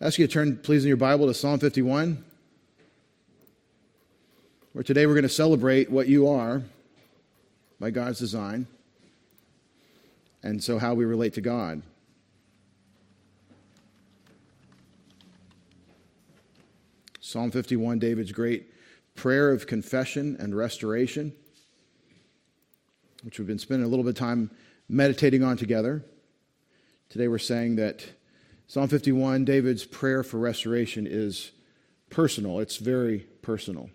I ask you to turn, please, in your Bible to Psalm 51, where today we're going to celebrate what you are by God's design, and so how we relate to God. Psalm 51, David's great prayer of confession and restoration, which we've been spending a little bit of time meditating on together. Today we're saying that Psalm 51, David's prayer for restoration, is personal. It's very personal.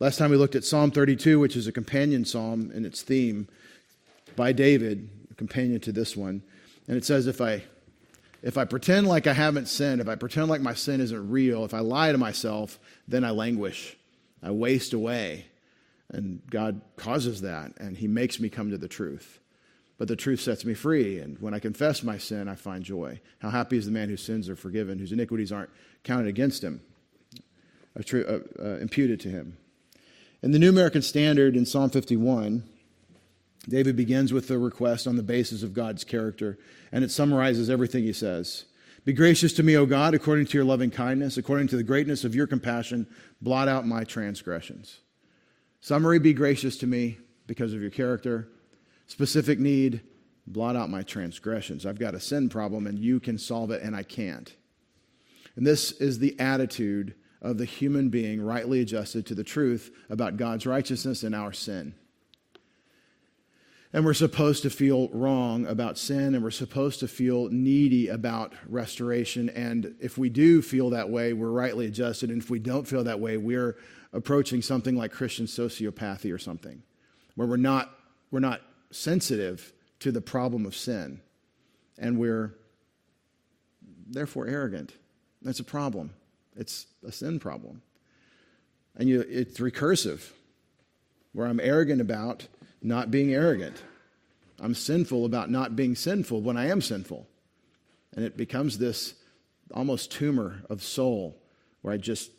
Last time we looked at Psalm 32, which is a companion psalm in its theme by David, a companion to this one. And it says, if I, if I pretend like I haven't sinned, if I pretend like my sin isn't real, if I lie to myself, then I languish. I waste away. And God causes that, and He makes me come to the truth. But the truth sets me free, and when I confess my sin, I find joy. How happy is the man whose sins are forgiven, whose iniquities aren't counted against him, uh, uh, imputed to him. In the New American Standard in Psalm 51, David begins with the request on the basis of God's character, and it summarizes everything he says. Be gracious to me, O God, according to your loving kindness, according to the greatness of your compassion, blot out my transgressions. Summary, be gracious to me because of your character. Specific need, blot out my transgressions. I've got a sin problem and you can solve it and I can't. And this is the attitude of the human being rightly adjusted to the truth about God's righteousness and our sin. And we're supposed to feel wrong about sin, and we're supposed to feel needy about restoration. And if we do feel that way, we're rightly adjusted. And if we don't feel that way, we're approaching something like Christian sociopathy or something, where we're not, we're not sensitive to the problem of sin. And we're therefore arrogant. That's a problem. It's a sin problem. And you, it's recursive, where I'm arrogant about not being arrogant. I'm sinful about not being sinful when I am sinful. And it becomes this almost tumor of soul where I just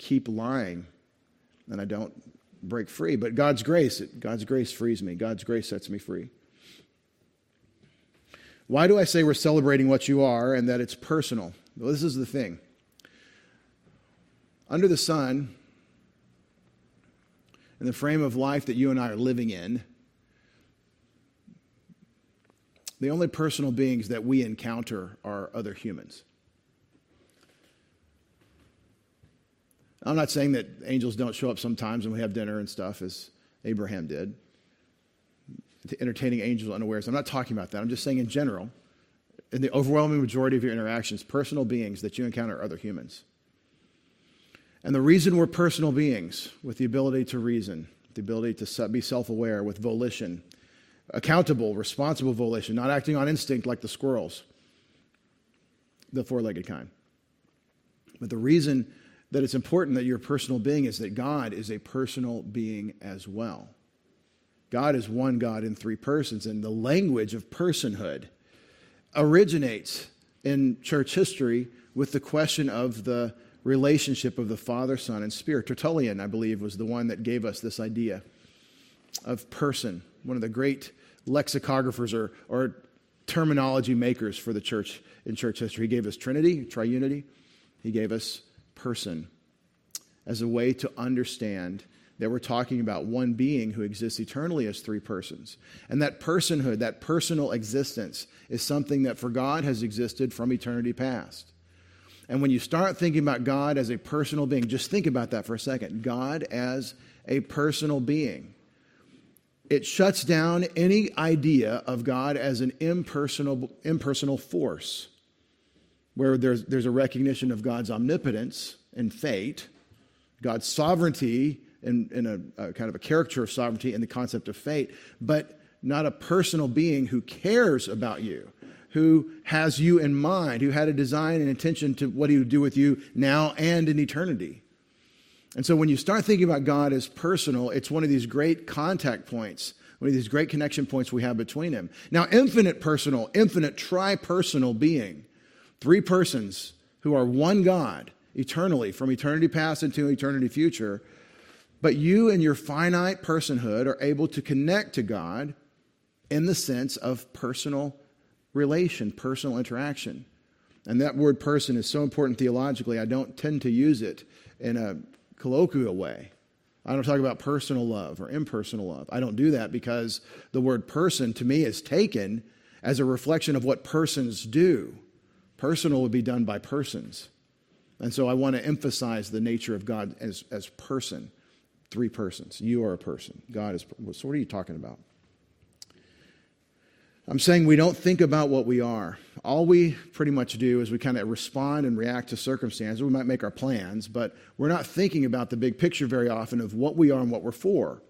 keep lying and I don't break free. But God's grace, God's grace frees me. God's grace sets me free. Why do I say we're celebrating what you are and that it's personal? Well, this is the thing. Under the sun, in the frame of life that you and I are living in, the only personal beings that we encounter are other humans. I'm not saying that angels don't show up sometimes when we have dinner and stuff, as Abraham did, entertaining angels unawares. I'm not talking about that. I'm just saying in general, in the overwhelming majority of your interactions, personal beings that you encounter are other humans. And the reason we're personal beings with the ability to reason, the ability to be self aware, with volition, accountable, responsible volition, not acting on instinct like the squirrels, the four legged kind. But the reason that it's important that you're personal being is that God is a personal being as well. God is one God in three persons, and the language of personhood originates in church history with the question of the relationship of the Father, Son, and Spirit. Tertullian, I believe, was the one that gave us this idea of person, one of the great lexicographers or, or terminology makers for the church in church history. He gave us Trinity, triunity. He gave us person as a way to understand that we're talking about one being who exists eternally as three persons. And that personhood, that personal existence, is something that for God has existed from eternity past. And when you start thinking about God as a personal being, just think about that for a second. God as a personal being. It shuts down any idea of God as an impersonal, impersonal force, where there's, there's a recognition of God's omnipotence and fate, God's sovereignty and, and a, a kind of a character of sovereignty and the concept of fate, but not a personal being who cares about you, who has you in mind, who had a design and intention to what he would do with you now and in eternity. And so when you start thinking about God as personal, it's one of these great contact points, one of these great connection points we have between Him. Now, infinite personal, infinite tri personal being, three persons who are one God eternally, from eternity past into eternity future, But you and your finite personhood are able to connect to God in the sense of personal relation, personal interaction. And that word person is so important theologically, I don't tend to use it in a colloquial way. I don't talk about personal love or impersonal love. I don't do that because the word person to me is taken as a reflection of what persons do. Personal would be done by persons. And so I want to emphasize the nature of God as, as person. Three persons. You are a person. God is. So, what are you talking about? I'm saying we don't think about what we are. All we pretty much do is we kind of respond and react to circumstances. We might make our plans, but we're not thinking about the big picture very often of what we are and what we're for.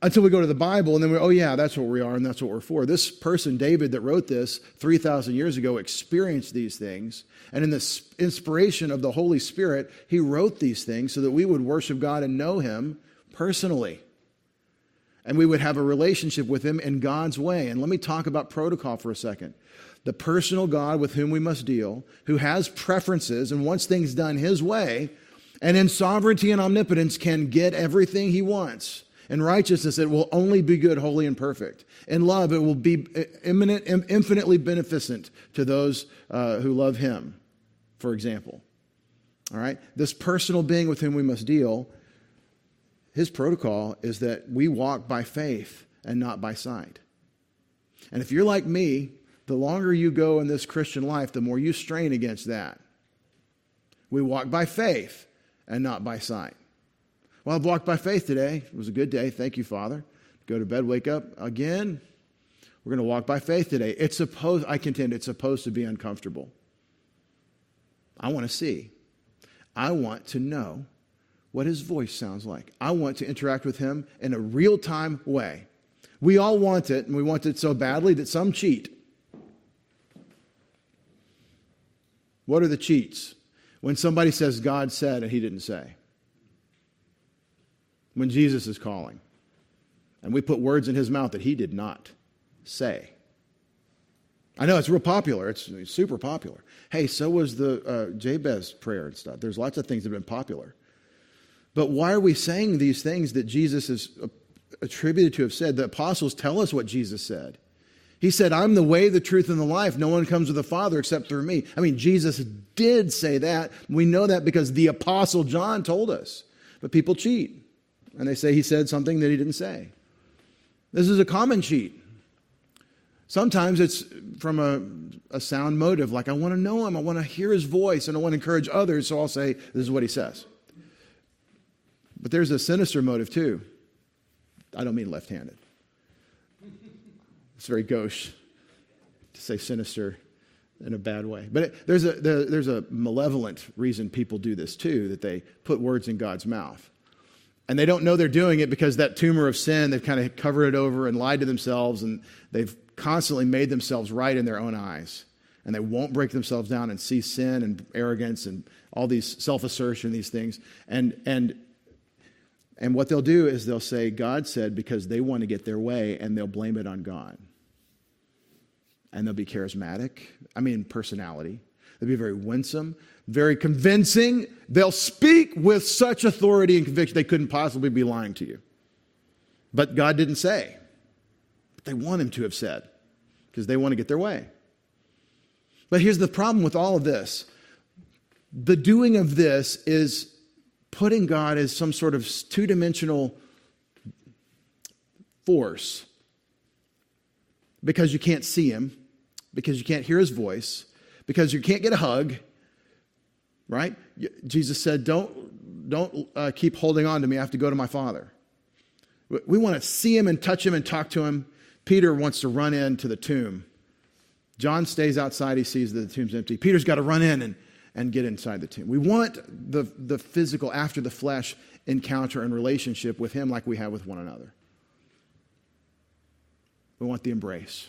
Until we go to the Bible and then we oh yeah, that's what we are and that's what we're for. This person, David, that wrote this 3,000 years ago, experienced these things. And in the inspiration of the Holy Spirit, he wrote these things so that we would worship God and know him personally and we would have a relationship with Him in God's way. And let me talk about protocol for a second. The personal God with whom we must deal, who has preferences and wants things done His way, and in sovereignty and omnipotence can get everything He wants. In righteousness, it will only be good, holy, and perfect. In love, it will be imminent, infinitely beneficent to those uh, who love Him, for example. All right? This personal being with whom we must deal his protocol is that we walk by faith and not by sight. And if you're like me, the longer you go in this Christian life, the more you strain against that. We walk by faith and not by sight. Well, I've walked by faith today. It was a good day. Thank you, Father. Go to bed, wake up again. We're going to walk by faith today. It's supposed, I contend, it's supposed to be uncomfortable. I want to see. I want to know what his voice sounds like. I want to interact with him in a real time way. We all want it, and we want it so badly that some cheat. What are the cheats? When somebody says God said and he didn't say. When Jesus is calling. And we put words in his mouth that he did not say. I know it's real popular. It's super popular. Hey, so was the uh, Jabez prayer and stuff. There's lots of things that have been popular. But why are we saying these things that Jesus is attributed to have said? The apostles tell us what Jesus said. He said, I'm the way, the truth, and the life. No one comes to the Father except through me. I mean, Jesus did say that. We know that because the apostle John told us. But people cheat. And they say he said something that he didn't say. This is a common cheat. Sometimes it's from a, a sound motive, like I want to know him, I want to hear his voice, and I want to encourage others, so I'll say, This is what he says. But there's a sinister motive too. I don't mean left handed. It's very gauche to say sinister in a bad way. But it, there's, a, the, there's a malevolent reason people do this too, that they put words in God's mouth. And they don't know they're doing it because that tumor of sin, they've kind of covered it over and lied to themselves, and they've constantly made themselves right in their own eyes. And they won't break themselves down and see sin and arrogance and all these self assertion, these things. And, and and what they'll do is they'll say, God said, because they want to get their way, and they'll blame it on God. And they'll be charismatic, I mean, personality. They'll be very winsome, very convincing. They'll speak with such authority and conviction they couldn't possibly be lying to you. But God didn't say. But they want Him to have said because they want to get their way. But here's the problem with all of this the doing of this is putting God as some sort of two dimensional force because you can't see him, because you can't hear his voice, because you can't get a hug, right? Jesus said, Don't, don't uh, keep holding on to me. I have to go to my Father. We want to see him and touch him and talk to him. Peter wants to run into the tomb. John stays outside. He sees that the tomb's empty. Peter's got to run in and and get inside the tomb. We want the, the physical, after the flesh encounter and relationship with Him like we have with one another. We want the embrace.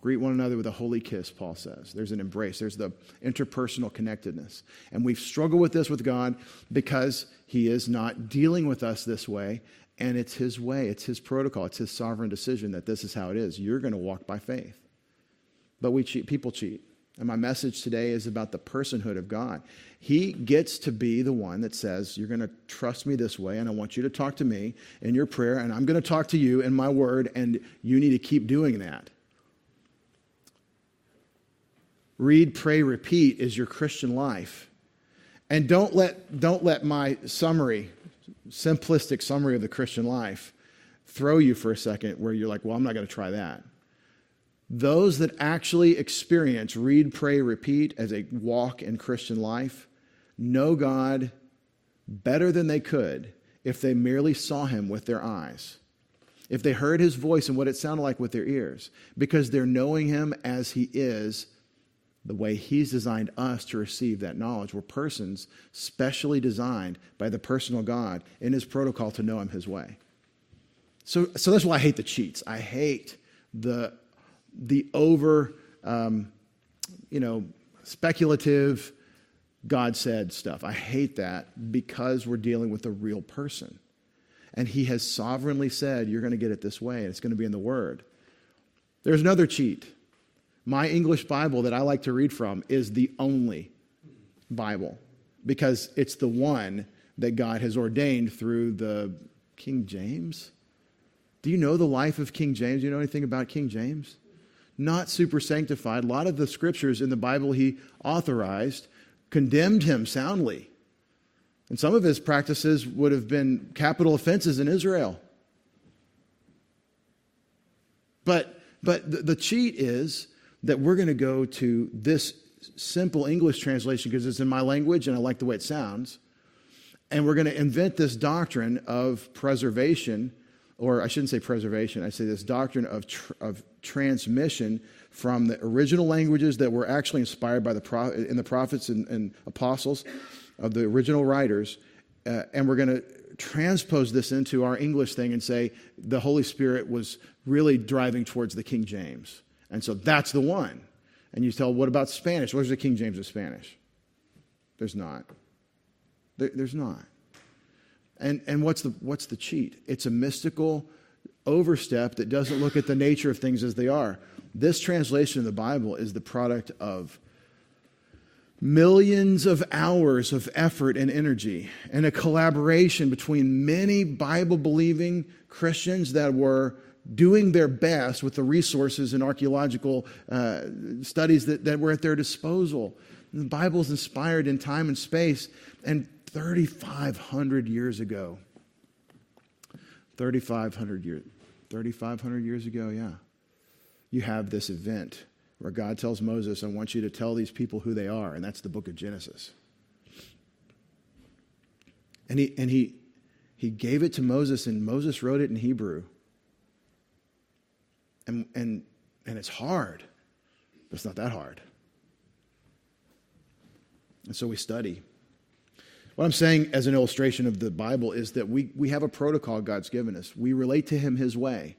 Greet one another with a holy kiss, Paul says. There's an embrace, there's the interpersonal connectedness. And we've struggled with this with God because He is not dealing with us this way. And it's His way, it's His protocol, it's His sovereign decision that this is how it is. You're going to walk by faith. But we cheat, people cheat. And my message today is about the personhood of God. He gets to be the one that says, You're going to trust me this way, and I want you to talk to me in your prayer, and I'm going to talk to you in my word, and you need to keep doing that. Read, pray, repeat is your Christian life. And don't let, don't let my summary, simplistic summary of the Christian life, throw you for a second where you're like, well, I'm not going to try that. Those that actually experience read, pray, repeat as a walk in Christian life know God better than they could if they merely saw him with their eyes, if they heard his voice and what it sounded like with their ears, because they're knowing him as he is, the way he's designed us to receive that knowledge. We're persons specially designed by the personal God in his protocol to know him his way. So, so that's why I hate the cheats. I hate the the over, um, you know, speculative, God said stuff. I hate that because we're dealing with a real person. And he has sovereignly said, you're going to get it this way, and it's going to be in the Word. There's another cheat. My English Bible that I like to read from is the only Bible because it's the one that God has ordained through the King James. Do you know the life of King James? Do you know anything about King James? not super sanctified. A lot of the scriptures in the Bible he authorized condemned him soundly. And some of his practices would have been capital offenses in Israel. But, but the, the cheat is that we're going to go to this simple English translation because it's in my language and I like the way it sounds. And we're going to invent this doctrine of preservation or I shouldn't say preservation, I say this doctrine of, tr- of transmission from the original languages that were actually inspired by the pro- in the prophets and, and, apostles of the original writers, uh, and we're going to transpose this into our English thing and say the Holy Spirit was really driving towards the King James. And so that's the one. And you tell, what about Spanish? Where's the King James of Spanish? There's not. There, there's not. And, and what's, the, what's the cheat? It's a mystical overstep that doesn't look at the nature of things as they are. This translation of the Bible is the product of millions of hours of effort and energy and a collaboration between many Bible believing Christians that were doing their best with the resources and archaeological uh, studies that, that were at their disposal. The Bible is inspired in time and space, and 3,500 years ago. 3,500 years. 3,500 years ago, yeah. You have this event where God tells Moses, I want you to tell these people who they are, and that's the book of Genesis. And he, and he, he gave it to Moses, and Moses wrote it in Hebrew. And, and, and it's hard, but it's not that hard. And so we study. What I'm saying as an illustration of the Bible is that we, we have a protocol God's given us. We relate to Him His way.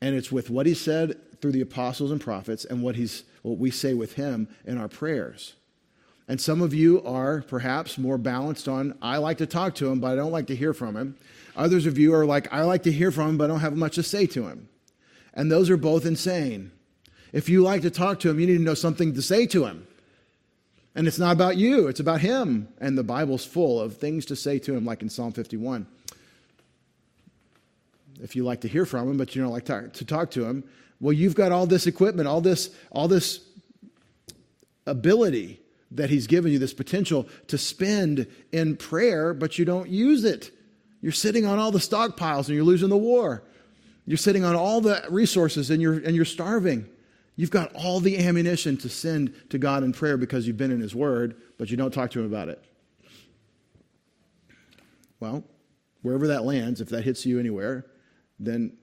And it's with what He said through the apostles and prophets and what, he's, what we say with Him in our prayers. And some of you are perhaps more balanced on, I like to talk to Him, but I don't like to hear from Him. Others of you are like, I like to hear from Him, but I don't have much to say to Him. And those are both insane. If you like to talk to Him, you need to know something to say to Him. And it's not about you, it's about him. And the Bible's full of things to say to him, like in Psalm 51. If you like to hear from him, but you don't like to, talk to him, well, you've got all this equipment, all this, all this ability that he's given you, this potential to spend in prayer, but you don't use it. You're sitting on all the stockpiles and you're losing the war. You're sitting on all the resources and you're, and you're starving. You've got all the ammunition to send to God in prayer because you've been in His Word, but you don't talk to Him about it. Well, wherever that lands, if that hits you anywhere, then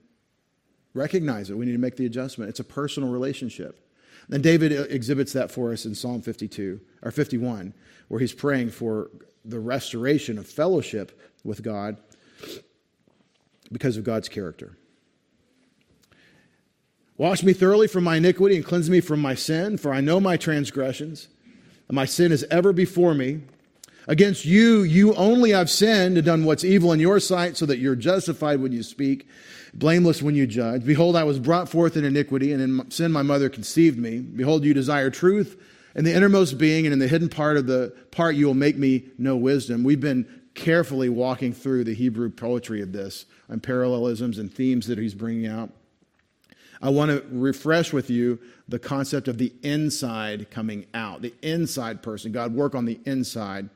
recognize it. We need to make the adjustment. It's a personal relationship. And David exhibits that for us in Psalm 52 or 51, where he's praying for the restoration of fellowship with God because of God's character. Wash me thoroughly from my iniquity and cleanse me from my sin, for I know my transgressions, and my sin is ever before me. Against you, you only have sinned and done what's evil in your sight, so that you're justified when you speak, blameless when you judge. Behold, I was brought forth in iniquity, and in sin my mother conceived me. Behold, you desire truth in the innermost being, and in the hidden part of the part you will make me know wisdom. We've been carefully walking through the Hebrew poetry of this and parallelisms and themes that he's bringing out. I want to refresh with you the concept of the inside coming out, the inside person. God, work on the inside.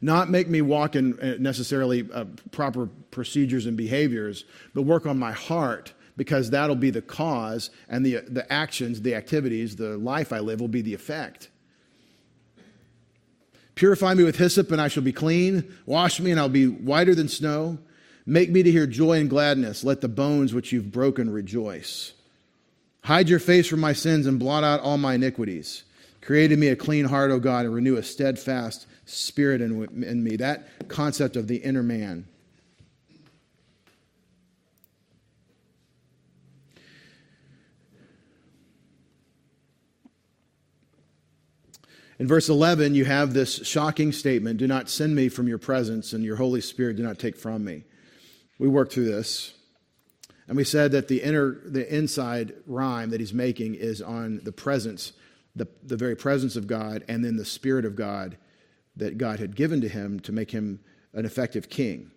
Not make me walk in uh, necessarily uh, proper procedures and behaviors, but work on my heart because that'll be the cause, and the, the actions, the activities, the life I live will be the effect. Purify me with hyssop, and I shall be clean. Wash me, and I'll be whiter than snow. Make me to hear joy and gladness. Let the bones which you've broken rejoice. Hide your face from my sins and blot out all my iniquities. Create in me a clean heart, O God, and renew a steadfast spirit in, in me. That concept of the inner man. In verse 11, you have this shocking statement Do not send me from your presence, and your Holy Spirit do not take from me. We worked through this. And we said that the inner, the inside rhyme that he's making is on the presence, the, the very presence of God, and then the Spirit of God that God had given to him to make him an effective king.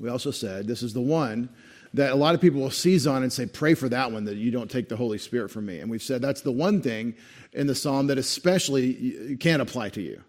We also said this is the one that a lot of people will seize on and say, Pray for that one, that you don't take the Holy Spirit from me. And we've said that's the one thing in the psalm that especially can't apply to you.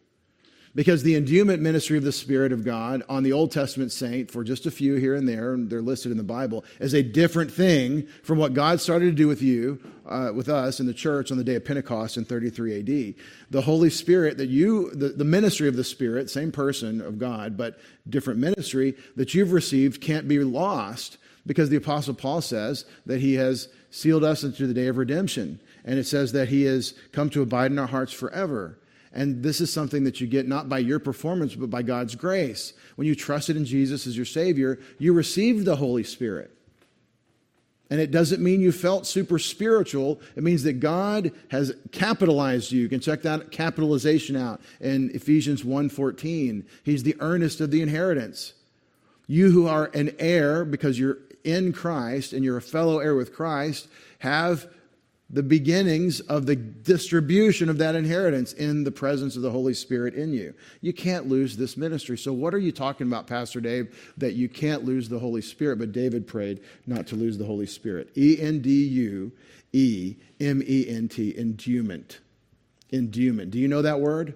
Because the endowment ministry of the Spirit of God on the Old Testament saint, for just a few here and there, and they're listed in the Bible, is a different thing from what God started to do with you, uh, with us in the church on the day of Pentecost in 33 AD. The Holy Spirit that you, the, the ministry of the Spirit, same person of God, but different ministry that you've received can't be lost because the Apostle Paul says that he has sealed us into the day of redemption. And it says that he has come to abide in our hearts forever. And this is something that you get not by your performance, but by God's grace. When you trusted in Jesus as your Savior, you received the Holy Spirit. And it doesn't mean you felt super spiritual. It means that God has capitalized you. You can check that capitalization out in Ephesians 1:14. He's the earnest of the inheritance. You who are an heir because you're in Christ and you're a fellow heir with Christ have the beginnings of the distribution of that inheritance in the presence of the Holy Spirit in you. You can't lose this ministry. So, what are you talking about, Pastor Dave, that you can't lose the Holy Spirit? But David prayed not to lose the Holy Spirit. E N D U E M E N T, endowment. Endowment. Do you know that word?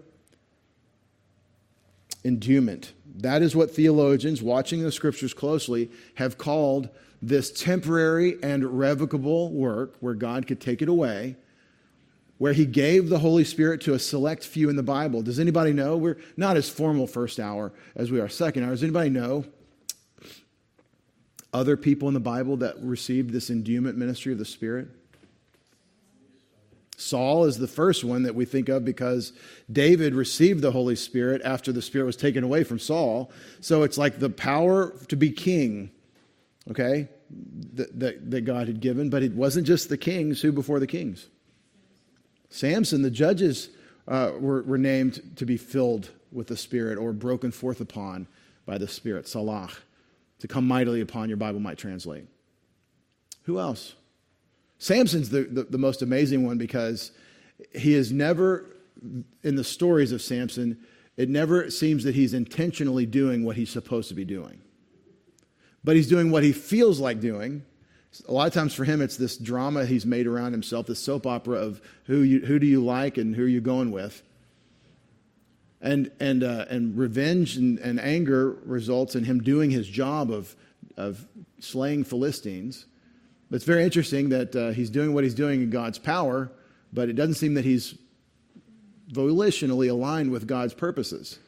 Endowment. That is what theologians, watching the scriptures closely, have called this temporary and revocable work where God could take it away, where He gave the Holy Spirit to a select few in the Bible. Does anybody know? We're not as formal first hour as we are second hour. Does anybody know other people in the Bible that received this endowment ministry of the Spirit? Saul is the first one that we think of because David received the Holy Spirit after the Spirit was taken away from Saul. So it's like the power to be king okay, that, that, that God had given, but it wasn't just the kings who before the kings. Samson, the judges uh, were, were named to be filled with the Spirit or broken forth upon by the Spirit, Salah, to come mightily upon, your Bible might translate. Who else? Samson's the, the, the most amazing one because he is never, in the stories of Samson, it never seems that he's intentionally doing what he's supposed to be doing but he's doing what he feels like doing. A lot of times for him, it's this drama he's made around himself, this soap opera of who, you, who do you like and who are you going with. And, and, uh, and revenge and, and anger results in him doing his job of, of slaying Philistines. But it's very interesting that uh, he's doing what he's doing in God's power, but it doesn't seem that he's volitionally aligned with God's purposes.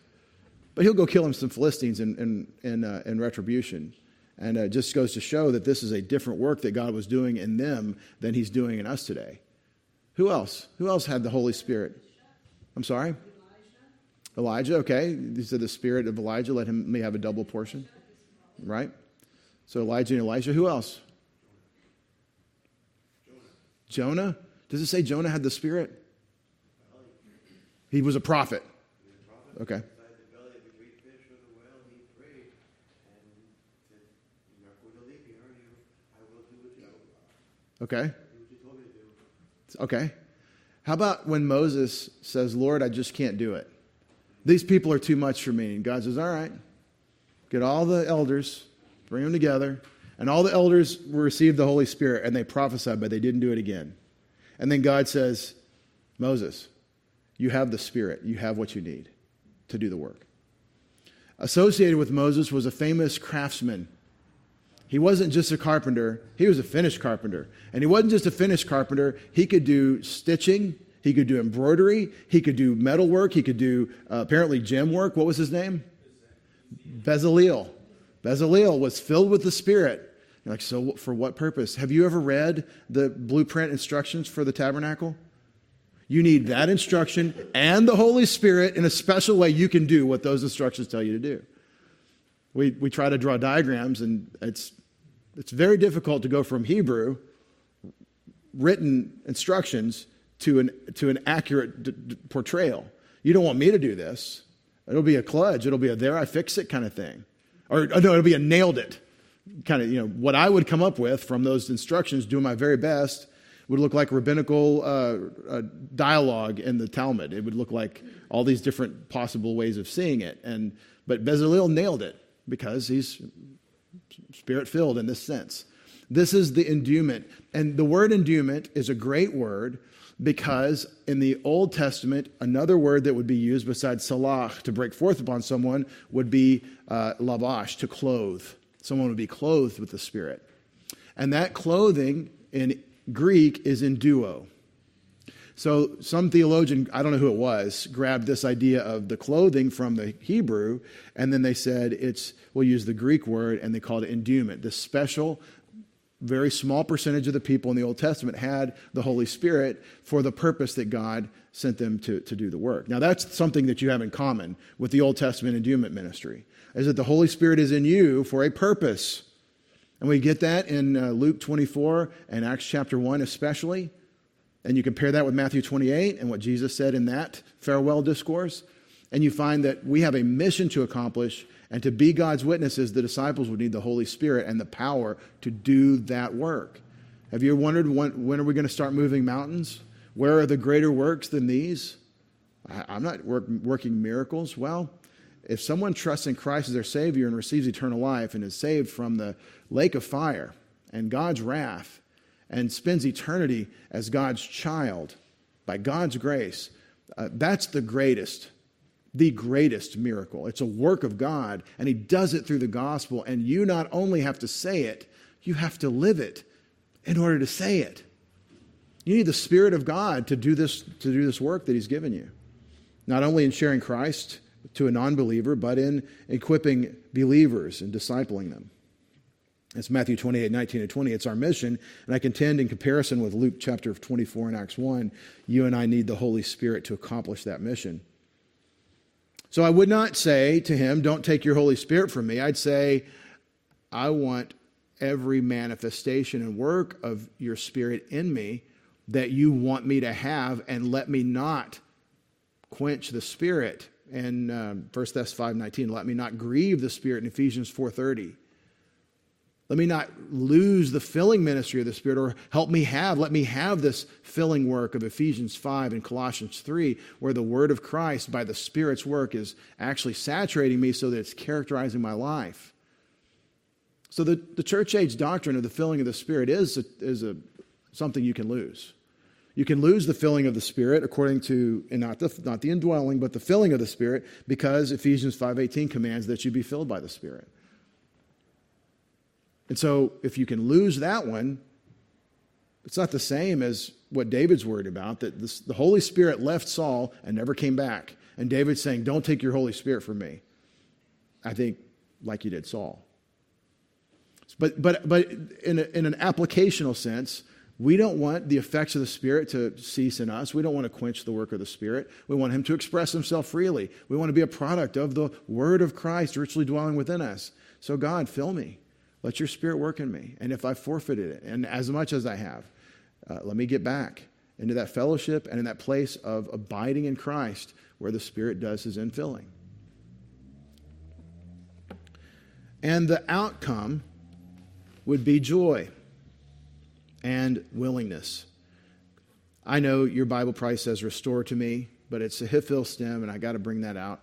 But he'll go kill him some Philistines in, in, in, uh, in retribution. And it just goes to show that this is a different work that God was doing in them than he's doing in us today. Who else? Who else had the Holy Spirit? I'm sorry? Elijah, Elijah okay. He said the spirit of Elijah let him may have a double portion. Right? So Elijah and Elisha. Who else? Jonah. Jonah? Does it say Jonah had the spirit? He was a prophet. Okay. Inside the belly of the great fish of the whale, he prayed and said, You're not going to leave me, are you? I will do what you, Okay. Okay. How about when Moses says, Lord, I just can't do it? These people are too much for me. And God says, All right, get all the elders, bring them together. And all the elders received the Holy Spirit and they prophesied, but they didn't do it again. And then God says, Moses, you have the Spirit. You have what you need to do the work. Associated with Moses was a famous craftsman. He wasn't just a carpenter, he was a finished carpenter. And he wasn't just a finished carpenter, he could do stitching, he could do embroidery, he could do metal work, he could do uh, apparently gem work. What was his name? Bezaleel. Bezaleel was filled with the Spirit. You're like, so for what purpose? Have you ever read the blueprint instructions for the tabernacle? You need that instruction and the Holy Spirit in a special way you can do what those instructions tell you to do. We, we try to draw diagrams, and it's, it's very difficult to go from Hebrew, written instructions, to an, to an accurate d- d- portrayal. You don't want me to do this. It'll be a kludge. It'll be a there I fix it kind of thing. Or oh, no, it'll be a nailed it kind of, you know, what I would come up with from those instructions, doing my very best, would look like rabbinical uh, uh, dialogue in the Talmud. It would look like all these different possible ways of seeing it. And, but Bezalel nailed it because he's spirit filled in this sense. This is the endowment. And the word endowment is a great word because in the Old Testament, another word that would be used besides salah to break forth upon someone would be uh, to clothe. Someone would be clothed with the Spirit. And that clothing in Greek is enduo. So some theologian, I don't know who it was, grabbed this idea of the clothing from the Hebrew, and then they said it's, we'll use the Greek word, and they called it endowment. This special, very small percentage of the people in the Old Testament had the Holy Spirit for the purpose that God sent them to, to do the work. Now, that's something that you have in common with the Old Testament endowment ministry, is that the Holy Spirit is in you for a purpose. And we get that in uh, Luke 24 and Acts chapter 1 especially. And you compare that with Matthew 28 and what Jesus said in that farewell discourse. And you find that we have a mission to accomplish. And to be God's witnesses, the disciples would need the Holy Spirit and the power to do that work. Have you wondered when, when are we going to start moving mountains? Where are the greater works than these? I, am not work, working miracles. Well, if someone trusts in Christ as their Savior and receives eternal life and is saved from the lake of fire and God's wrath and spends eternity as God's child by God's grace, uh, that's the greatest, the greatest miracle. It's a work of God, and He does it through the gospel. And you not only have to say it, you have to live it in order to say it. You need the Spirit of God to do this, to do this work that He's given you. Not only in sharing Christ to a non believer, but in equipping believers and discipling them. It's Matthew 28, 19 and 20. It's our mission. And I contend, in comparison with Luke chapter 24 and Acts 1, you and I need the Holy Spirit to accomplish that mission. So I would not say to him, Don't take your Holy Spirit from me. I'd say, I want every manifestation and work of your Spirit in me that you want me to have and let me not quench the spirit and um, 1 Thess 5.19 let me not grieve the spirit in Ephesians 4.30 let me not lose the filling ministry of the spirit or help me have let me have this filling work of Ephesians 5 and Colossians 3 where the word of Christ by the spirit's work is actually saturating me so that it's characterizing my life so the, the church age doctrine of the filling of the spirit is a, is a something you can lose. You can lose the filling of the Spirit according to, and not the, not the indwelling, but the filling of the Spirit, because Ephesians 5.18 commands that you be filled by the Spirit. And so if you can lose that one, it's not the same as what David's worried about, that this, the Holy Spirit left Saul and never came back. And David's saying, Don't take your Holy Spirit from me. I think, like you did Saul. But, but, but in, a, in an applicational sense, we don't want the effects of the Spirit to cease in us. We don't want to quench the work of the Spirit. We want Him to express Himself freely. We want to be a product of the Word of Christ richly dwelling within us. So, God, fill me. Let your Spirit work in me. And if I forfeited it, and as much as I have, uh, let me get back into that fellowship and in that place of abiding in Christ where the Spirit does his infilling. And the outcome would be joy and willingness. I know your Bible probably says restore to me, but it's a hiphil stem, and I got to bring that out.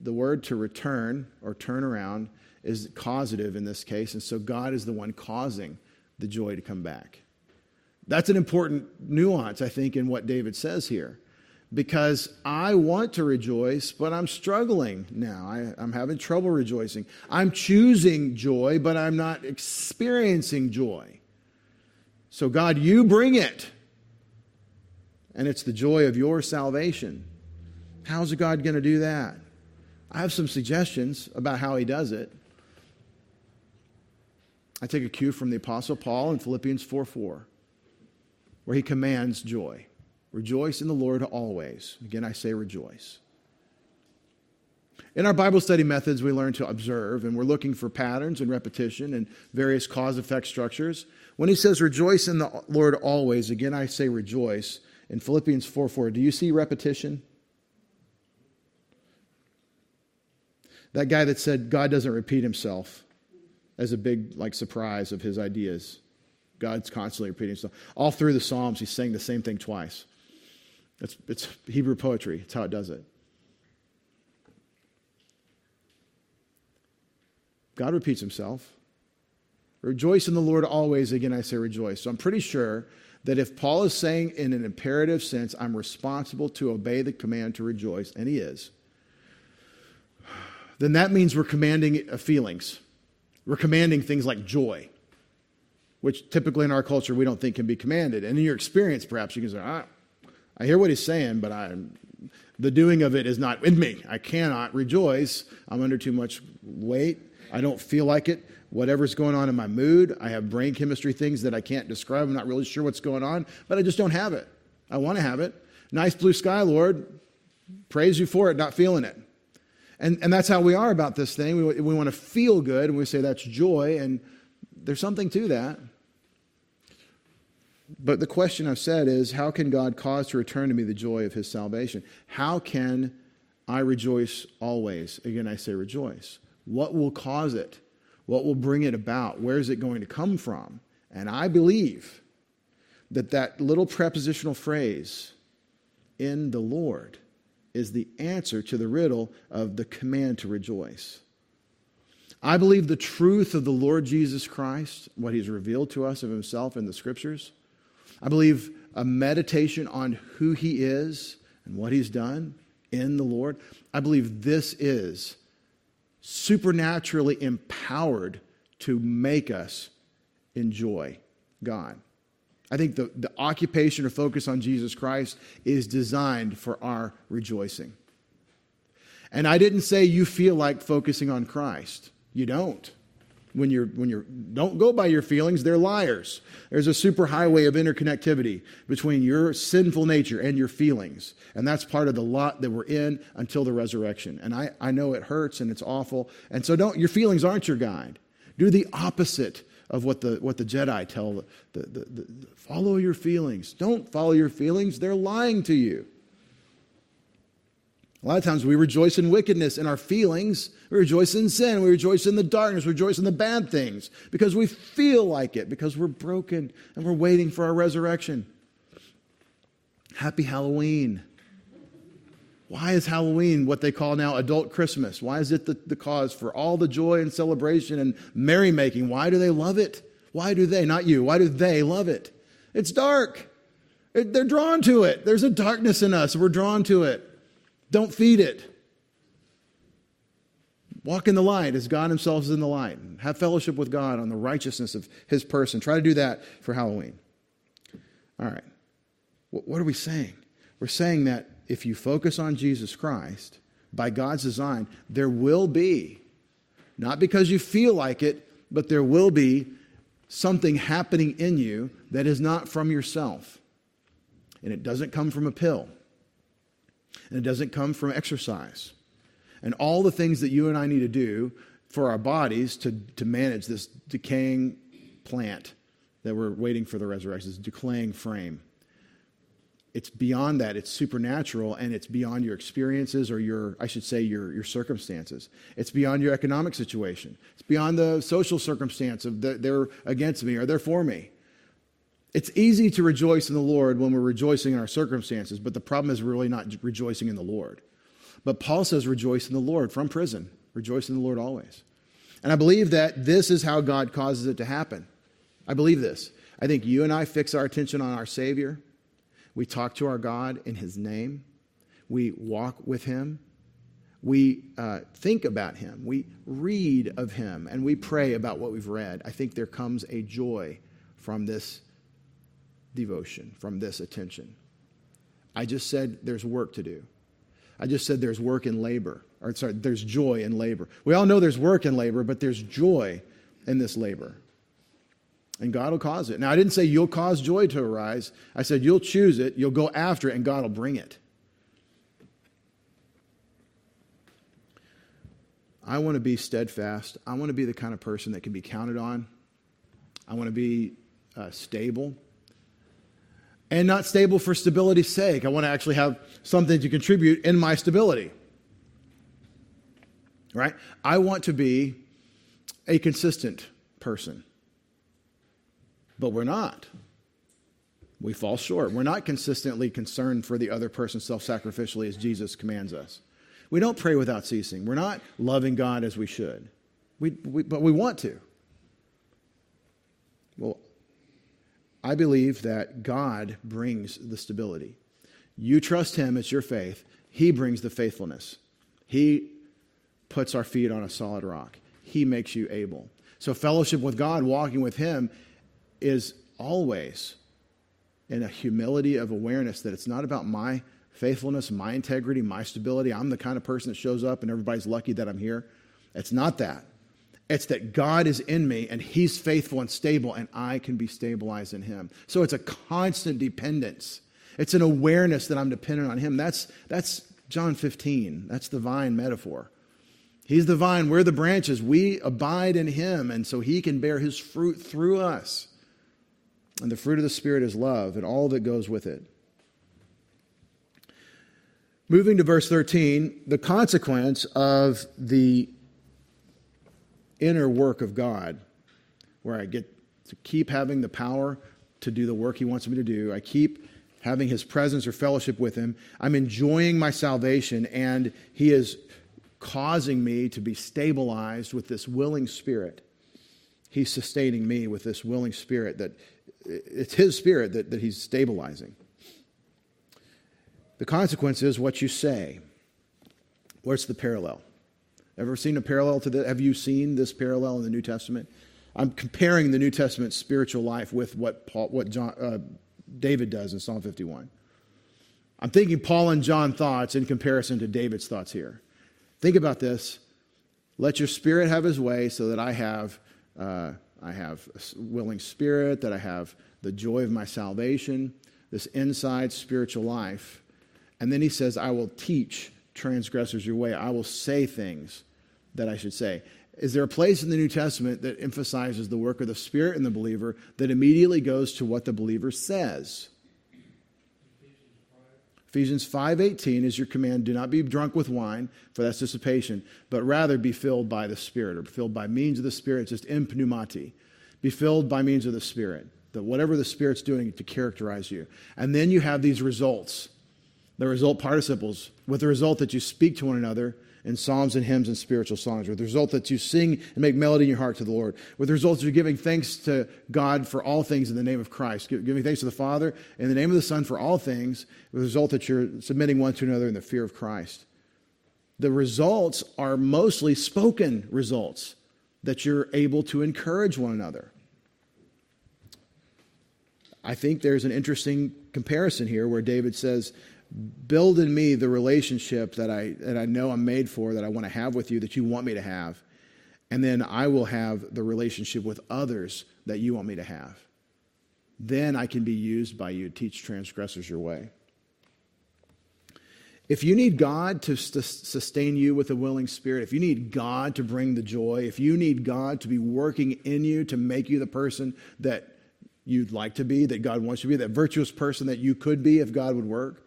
The word to return or turn around is causative in this case, and so God is the one causing the joy to come back. That's an important nuance, I think, in what David says here. Because I want to rejoice, but I'm struggling now. I, am having trouble rejoicing. I'm choosing joy, but I'm not experiencing joy. So, God, you bring it. And it's the joy of your salvation. How's God going to do that? I have some suggestions about how he does it. I take a cue from the Apostle Paul in Philippians 4 4 where he commands joy. Rejoice in the Lord always. Again, I say rejoice. In our Bible study methods, we learn to observe, and we're looking for patterns and repetition and various cause effect structures. When he says, Rejoice in the Lord always, again, I say rejoice. In Philippians 4 4, do you see repetition? That guy that said God doesn't repeat himself as a big like surprise of his ideas. God's constantly repeating himself. All through the Psalms, he's saying the same thing twice. It's, it's Hebrew poetry, it's how it does it. God repeats himself. Rejoice in the Lord always. Again, I say rejoice. So I'm pretty sure that if Paul is saying in an imperative sense, I'm responsible to obey the command to rejoice, and he is, then that means we're commanding feelings. We're commanding things like joy which typically in our culture we don't think can be commanded. And in your experience, perhaps you can say, I, I hear what he's saying, but I, the doing of it is not in me. I cannot rejoice. I'm under too much weight. I don't feel like it. Whatever's going on in my mood, I have brain chemistry things that I can't describe. I'm not really sure what's going on, but I just don't have it. I want to have it. Nice blue sky, Lord. Praise you for it, not feeling it. And, and that's how we are about this thing. We, we want to feel good, and we say that's joy, and there's something to that. But the question I've said is how can God cause to return to me the joy of his salvation? How can I rejoice always? Again, I say rejoice. What will cause it? What will bring it about? Where is it going to come from? And I believe that that little prepositional phrase, in the Lord, is the answer to the riddle of the command to rejoice. I believe the truth of the Lord Jesus Christ, what he's revealed to us of himself in the scriptures, I believe a meditation on who he is and what he's done in the Lord. I believe this is supernaturally empowered to make us enjoy God. I think the, the occupation or focus on Jesus Christ is designed for our rejoicing. And I didn't say you feel like focusing on Christ. You don't. When you're when you're don't go by your feelings. They're liars. There's a superhighway of interconnectivity between your sinful nature and your feelings. And that's part of the lot that we're in until the resurrection. And i, I know it hurts and it's awful. And so don't your feelings aren't your guide. Do the opposite of what the what the jedi tell the, the, the, follow your feelings don't follow your feelings they're lying to you a lot of times we rejoice in wickedness in our feelings. We rejoice in sin. We rejoice in the darkness. We rejoice in the bad things because we feel like it, because we're broken and we're waiting for our resurrection. Happy Halloween. Why is Halloween what they call now adult Christmas? Why is it the, the cause for all the joy and celebration and merrymaking? Why do they love it? Why do they, not you, why do they love it? It's dark. They're drawn to it. There's a darkness in us. We're drawn to it. Don't feed it. Walk in the light as God Himself is in the light. Have fellowship with God on the righteousness of His person. Try to do that for Halloween. All right. What are we saying? We're saying that if you focus on Jesus Christ, by God's design, there will be, not because you feel like it, but there will be something happening in you that is not from yourself. And it doesn't come from a pill. And it doesn't come from exercise. And all the things that you and I need to do for our bodies to, to manage this decaying plant that we're waiting for the resurrection, this decaying frame. It's beyond that. It's supernatural and it's beyond your experiences or your, I should say, your, your circumstances. It's beyond your economic situation. It's beyond the social circumstance of the, they're against me or they're for me. It's easy to rejoice in the Lord when we're rejoicing in our circumstances, but the problem is really not rejoicing in the Lord. But Paul says, rejoice in the Lord from prison. Rejoice in the Lord always. And I believe that this is how God causes it to happen. I believe this. I think you and I fix our attention on our Savior. We talk to our God in His name. We walk with Him. We uh, think about Him. We read of Him. And we pray about what we've read. I think there comes a joy from this devotion, from this attention. I just said there's work to do. I just said there's work in labor. Or sorry, there's joy in labor. We all know there's work in labor, but there's joy in this labor. And God will cause it. Now, I didn't say you'll cause joy to arise. I said you'll choose it, you'll go after it, and God will bring it. I want to be steadfast. I want to be the kind of person that can be counted on. I want to be uh, stable and not stable for stability's sake. I want to actually have something to contribute in my stability. Right? I want to be a consistent person. But we're not. We fall short. We're not consistently concerned for the other person self sacrificially as Jesus commands us. We don't pray without ceasing. We're not loving God as we should. We, we, but we want to. Well, I believe that God brings the stability. You trust Him, it's your faith. He brings the faithfulness. He puts our feet on a solid rock. He makes you able. So, fellowship with God, walking with Him, is always in a humility of awareness that it's not about my faithfulness, my integrity, my stability. I'm the kind of person that shows up and everybody's lucky that I'm here. It's not that. It's that God is in me and He's faithful and stable, and I can be stabilized in Him. So it's a constant dependence. It's an awareness that I'm dependent on Him. That's, that's John 15. That's the vine metaphor. He's the vine, we're the branches. We abide in Him, and so He can bear His fruit through us. And the fruit of the Spirit is love and all that goes with it. Moving to verse 13, the consequence of the inner work of God, where I get to keep having the power to do the work He wants me to do. I keep having His presence or fellowship with Him. I'm enjoying my salvation, and He is causing me to be stabilized with this willing spirit. He's sustaining me with this willing spirit that it's His spirit that, that He's stabilizing. The consequence is what you say. What's the parallel? Ever seen a parallel to that? Have you seen this parallel in the New Testament? I'm comparing the New Testament spiritual life with what Paul, what John, uh, David does in Psalm 51. I'm thinking Paul and John thoughts in comparison to David's thoughts here. Think about this. Let your spirit have his way so that I have, uh, I have a willing spirit, that I have the joy of my salvation, this inside spiritual life. And then he says, I will teach transgressors your way. I will say things that I should say. Is there a place in the New Testament that emphasizes the work of the Spirit in the believer that immediately goes to what the believer says? Ephesians 5:18 is your command, do not be drunk with wine, for that's dissipation, but rather be filled by the Spirit, or filled by means of the Spirit, just in pneumati. Be filled by means of the Spirit, that whatever the Spirit's doing to characterize you. And then you have these results, the result participles, with the result that you speak to one another in psalms and hymns and spiritual songs, with the result that you sing and make melody in your heart to the Lord, with the result that you're giving thanks to God for all things in the name of Christ, giving thanks to the Father in the name of the Son for all things, with the result that you're submitting one to another in the fear of Christ. The results are mostly spoken results that you're able to encourage one another. I think there's an interesting comparison here where David says, build in me the relationship that I, that I know I'm made for, that I want to have with you, that you want me to have. And then I will have the relationship with others that you want me to have. Then I can be used by you to teach transgressors your way. If you need God to sustain you with a willing spirit, if you need God to bring the joy, if you need God to be working in you to make you the person that you'd like to be, that God wants you to be, that virtuous person that you could be if God would work.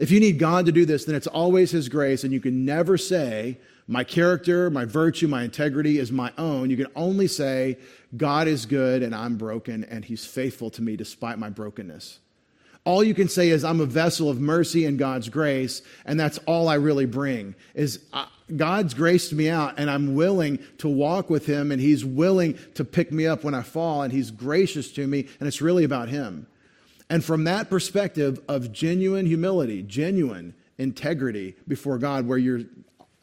If you need God to do this, then it's always His grace, and you can never say, My character, my virtue, my integrity is my own. You can only say, God is good and I'm broken, and He's faithful to me despite my brokenness. All you can say is, I'm a vessel of mercy and God's grace, and that's all I really bring. Is uh, God's graced me out, and I'm willing to walk with Him, and He's willing to pick me up when I fall, and He's gracious to me, and it's really about Him. And from that perspective of genuine humility, genuine integrity before God, where you're,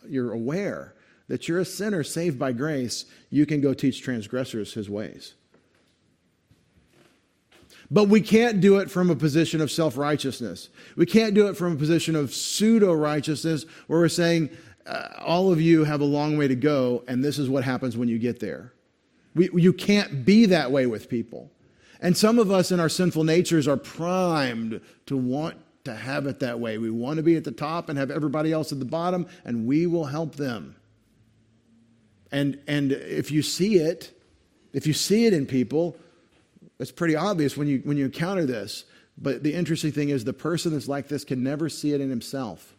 you're aware that you're a sinner saved by grace, you can go teach transgressors His ways. But we can't do it from a position of self righteousness. We can't do it from a position of pseudo righteousness where we're saying, uh, all of you have a long way to go, and this is what happens when you get there. We, you can't be that way with people. And some of us in our sinful natures are primed to want to have it that way. We want to be at the top and have everybody else at the bottom, and we will help them. And, and if you see it, if you see it in people, it's pretty obvious when you, when you encounter this. But the interesting thing is, the person that's like this can never see it in himself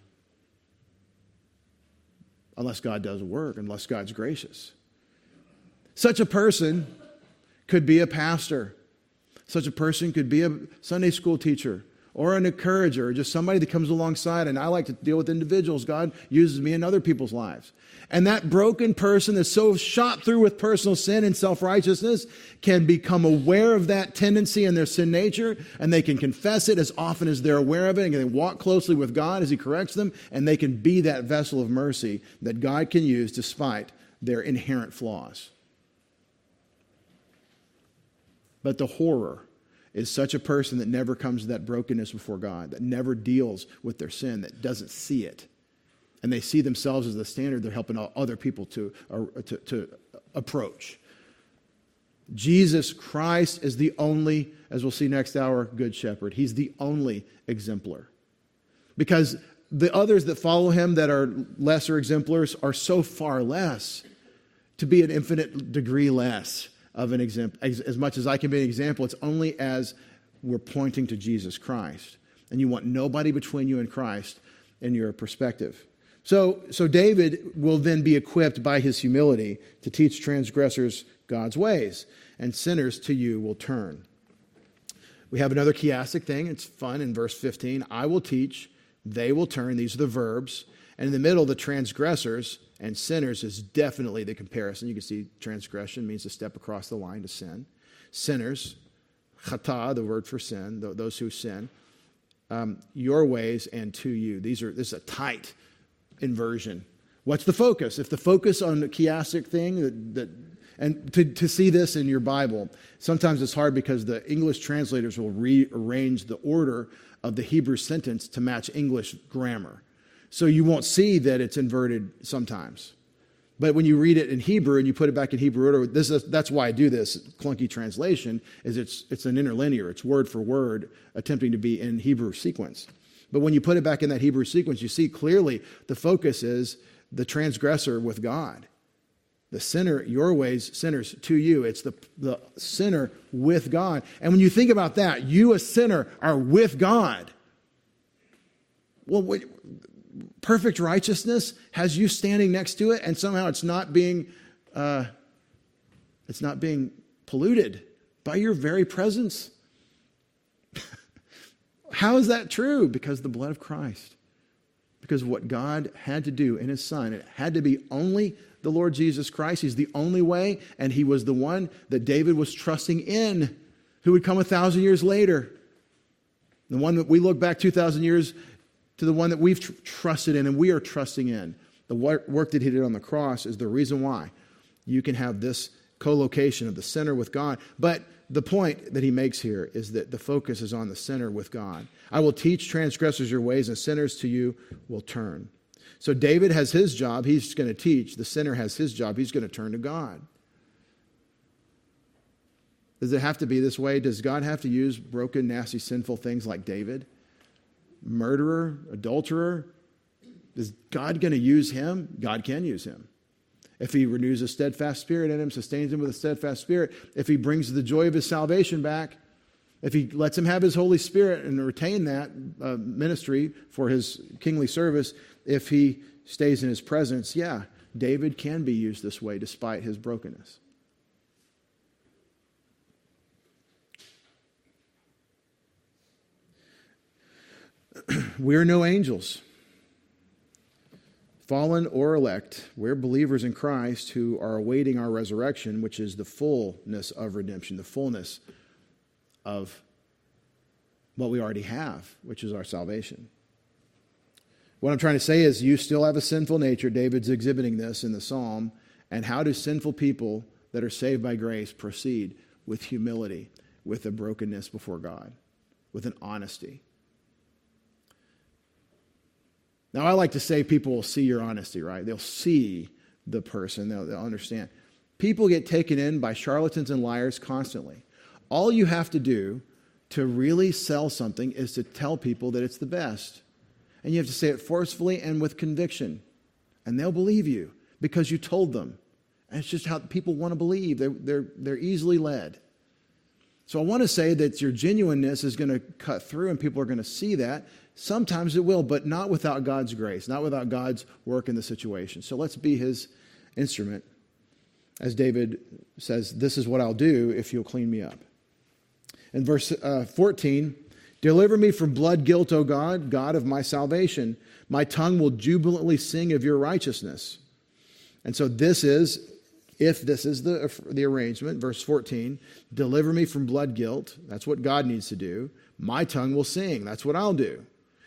unless God does work, unless God's gracious. Such a person could be a pastor, such a person could be a Sunday school teacher or an encourager, or just somebody that comes alongside. And I like to deal with individuals. God uses me in other people's lives. And that broken person that's so shot through with personal sin and self righteousness can become aware of that tendency in their sin nature, and they can confess it as often as they're aware of it, and they walk closely with God as He corrects them, and they can be that vessel of mercy that God can use despite their inherent flaws. But the horror is such a person that never comes to that brokenness before God, that never deals with their sin, that doesn't see it. And they see themselves as the standard they're helping other people to, uh, to, to approach. Jesus Christ is the only, as we'll see next hour, good shepherd. He's the only exemplar. Because the others that follow him that are lesser exemplars are so far less to be an infinite degree less of an example. As, as much as I can be an example, it's only as we're pointing to Jesus Christ. And you want nobody between you and Christ in your perspective. So, so David will then be equipped by his humility to teach transgressors God's ways, and sinners to you will turn. We have another chiastic thing. It's fun in verse 15. I will teach, they will turn. These are the verbs. And in the middle, the transgressors and sinners is definitely the comparison. You can see transgression means to step across the line to sin. Sinners, chata, the word for sin, those who sin, um, your ways and to you. These are this is a tight inversion. What's the focus? If the focus on the chiastic thing that, that and to, to see this in your Bible, sometimes it's hard because the English translators will rearrange the order of the Hebrew sentence to match English grammar. So you won't see that it's inverted sometimes. But when you read it in Hebrew and you put it back in Hebrew order, this is, that's why I do this clunky translation, is it's, it's an interlinear. It's word for word, attempting to be in Hebrew sequence. But when you put it back in that Hebrew sequence, you see clearly the focus is the transgressor with God. The sinner, your ways, sinners to you. It's the, the sinner with God. And when you think about that, you, a sinner, are with God. Well, perfect righteousness has you standing next to it, and somehow it's not being, uh, it's not being polluted by your very presence. How is that true? Because the blood of Christ. Because what God had to do in His Son, it had to be only the Lord Jesus Christ. He's the only way, and He was the one that David was trusting in, who would come a thousand years later. The one that we look back 2,000 years to the one that we've tr- trusted in and we are trusting in. The work, work that he did on the cross is the reason why you can have this co location of the sinner with God. But the point that he makes here is that the focus is on the sinner with God. I will teach transgressors your ways, and sinners to you will turn. So David has his job, he's going to teach. The sinner has his job, he's going to turn to God. Does it have to be this way? Does God have to use broken, nasty, sinful things like David? Murderer, adulterer, is God going to use him? God can use him. If he renews a steadfast spirit in him, sustains him with a steadfast spirit, if he brings the joy of his salvation back, If he lets him have his Holy Spirit and retain that uh, ministry for his kingly service, if he stays in his presence, yeah, David can be used this way despite his brokenness. We're no angels, fallen or elect. We're believers in Christ who are awaiting our resurrection, which is the fullness of redemption, the fullness of what we already have, which is our salvation. What I'm trying to say is, you still have a sinful nature. David's exhibiting this in the psalm. And how do sinful people that are saved by grace proceed? With humility, with a brokenness before God, with an honesty. Now, I like to say people will see your honesty, right? They'll see the person, they'll, they'll understand. People get taken in by charlatans and liars constantly. All you have to do to really sell something is to tell people that it's the best. And you have to say it forcefully and with conviction. And they'll believe you because you told them. And it's just how people want to believe. They're, they're, they're easily led. So I want to say that your genuineness is going to cut through and people are going to see that. Sometimes it will, but not without God's grace, not without God's work in the situation. So let's be his instrument. As David says, This is what I'll do if you'll clean me up. In verse uh, 14, deliver me from blood guilt, O God, God of my salvation. My tongue will jubilantly sing of your righteousness. And so this is, if this is the, the arrangement, verse 14, deliver me from blood guilt. That's what God needs to do. My tongue will sing. That's what I'll do.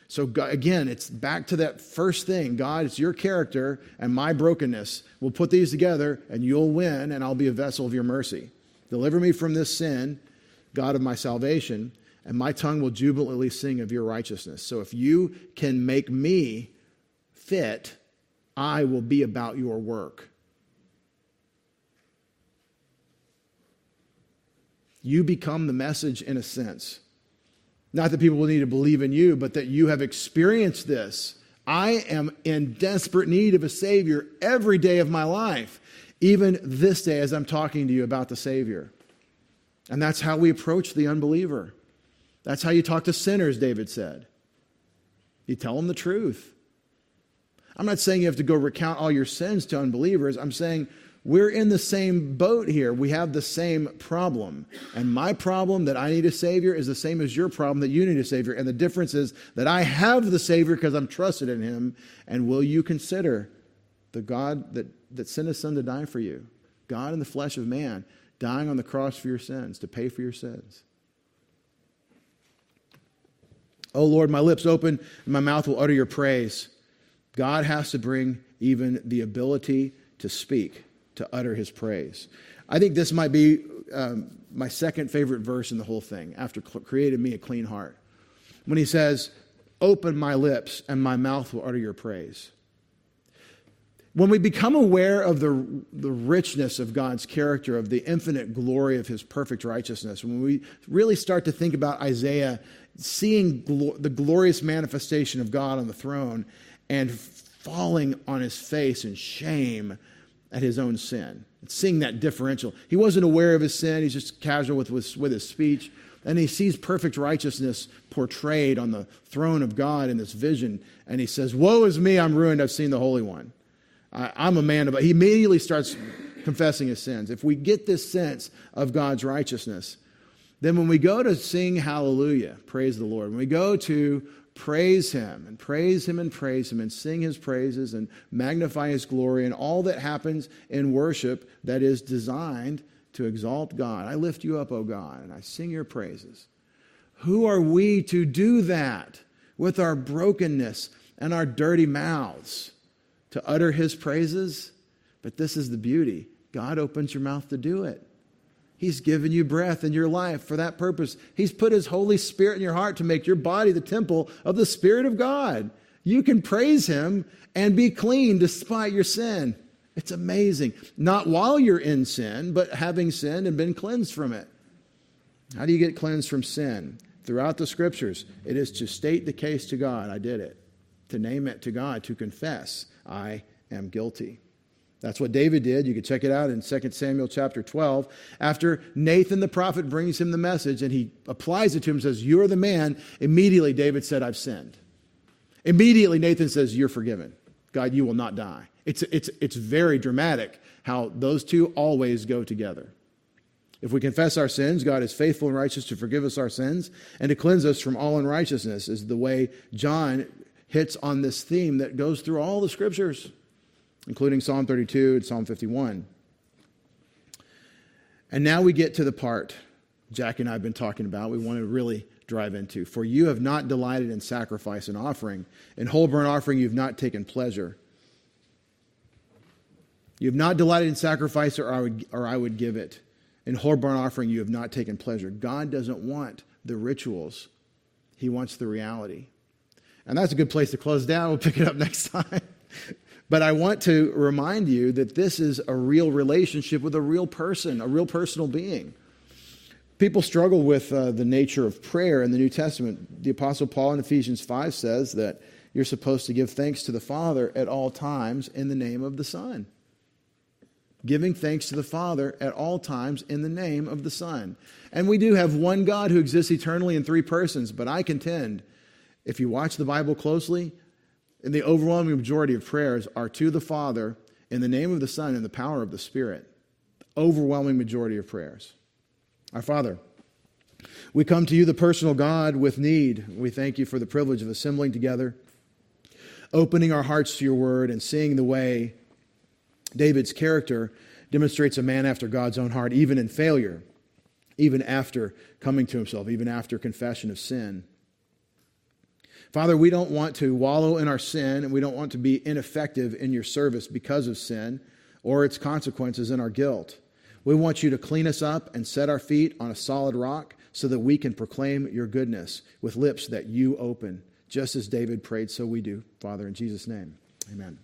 So God, again, it's back to that first thing. God, it's your character and my brokenness. We'll put these together and you'll win, and I'll be a vessel of your mercy. Deliver me from this sin God of my salvation, and my tongue will jubilantly sing of your righteousness. So if you can make me fit, I will be about your work. You become the message in a sense. Not that people will need to believe in you, but that you have experienced this. I am in desperate need of a Savior every day of my life, even this day as I'm talking to you about the Savior. And that's how we approach the unbeliever. That's how you talk to sinners, David said. You tell them the truth. I'm not saying you have to go recount all your sins to unbelievers. I'm saying we're in the same boat here. We have the same problem. And my problem that I need a Savior is the same as your problem that you need a Savior. And the difference is that I have the Savior because I'm trusted in Him. And will you consider the God that, that sent His Son to die for you? God in the flesh of man dying on the cross for your sins, to pay for your sins. Oh Lord, my lips open and my mouth will utter your praise. God has to bring even the ability to speak, to utter his praise. I think this might be um, my second favorite verse in the whole thing after created me a clean heart. When he says, Open my lips and my mouth will utter your praise. When we become aware of the, the richness of God's character, of the infinite glory of his perfect righteousness, when we really start to think about Isaiah seeing glo- the glorious manifestation of God on the throne and falling on his face in shame at his own sin, seeing that differential. He wasn't aware of his sin, he's just casual with, with, with his speech. And he sees perfect righteousness portrayed on the throne of God in this vision. And he says, Woe is me, I'm ruined, I've seen the Holy One. I, am a man of, he immediately starts confessing his sins. If we get this sense of God's righteousness, then when we go to sing hallelujah, praise the Lord, when we go to praise him and praise him and praise him and sing his praises and magnify his glory and all that happens in worship that is designed to exalt God. I lift you up, O God, and I sing your praises. Who are we to do that with our brokenness and our dirty mouths? to utter his praises. But this is the beauty God opens your mouth to do it. He's given you breath in your life for that purpose. He's put His Holy Spirit in your heart to make your body the temple of the Spirit of God. You can praise Him and be clean despite your sin. It's amazing. Not while you're in sin, but having sinned and been cleansed from it. How do you get cleansed from sin? Throughout the scriptures, it is to state the case to God. I did it. To name it to God, to confess. I am guilty. That's what David did. You can check it out in 2 Samuel chapter 12. After Nathan the prophet brings him the message and he applies it to him and says, You're the man, immediately David said, I've sinned. Immediately Nathan says, You're forgiven. God, you will not die. It's, it's, it's very dramatic how those two always go together. If we confess our sins, God is faithful and righteous to forgive us our sins and to cleanse us from all unrighteousness, is the way John hits on this theme that goes through all the scriptures, including Psalm 32 and Psalm 51. And now we get to the part Jack and I have been talking about, we want to really drive into. For you have not delighted in sacrifice and offering. In whole burnt offering, you have not taken pleasure. You have not delighted in sacrifice, or I would, or I would give it. In whole burnt offering, you have not taken pleasure. God doesn't want the rituals, He wants the reality. And that's a good place to close down. We'll pick it up next time. But I want to remind you that this is a real relationship with a real person, a real personal being. People struggle with uh, the nature of prayer in the New Testament. The Apostle Paul in Ephesians 5 says that you're supposed to give thanks to the Father at all times in the name of the Son giving thanks to the Father at all times in the name of the Son. And we do have one God who exists eternally in three persons, but I contend, if you watch the Bible closely, in the overwhelming majority of prayers are to the Father in the name of the Son and the power of the Spirit. Overwhelming majority of prayers. Our Father, we come to you, the personal God, with need. We thank you for the privilege of assembling together, opening our hearts to your word, and seeing the way David's character demonstrates a man after God's own heart, even in failure, even after coming to himself, even after confession of sin. Father, we don't want to wallow in our sin and we don't want to be ineffective in your service because of sin or its consequences in our guilt. We want you to clean us up and set our feet on a solid rock so that we can proclaim your goodness with lips that you open. Just as David prayed, so we do, Father, in Jesus' name. Amen.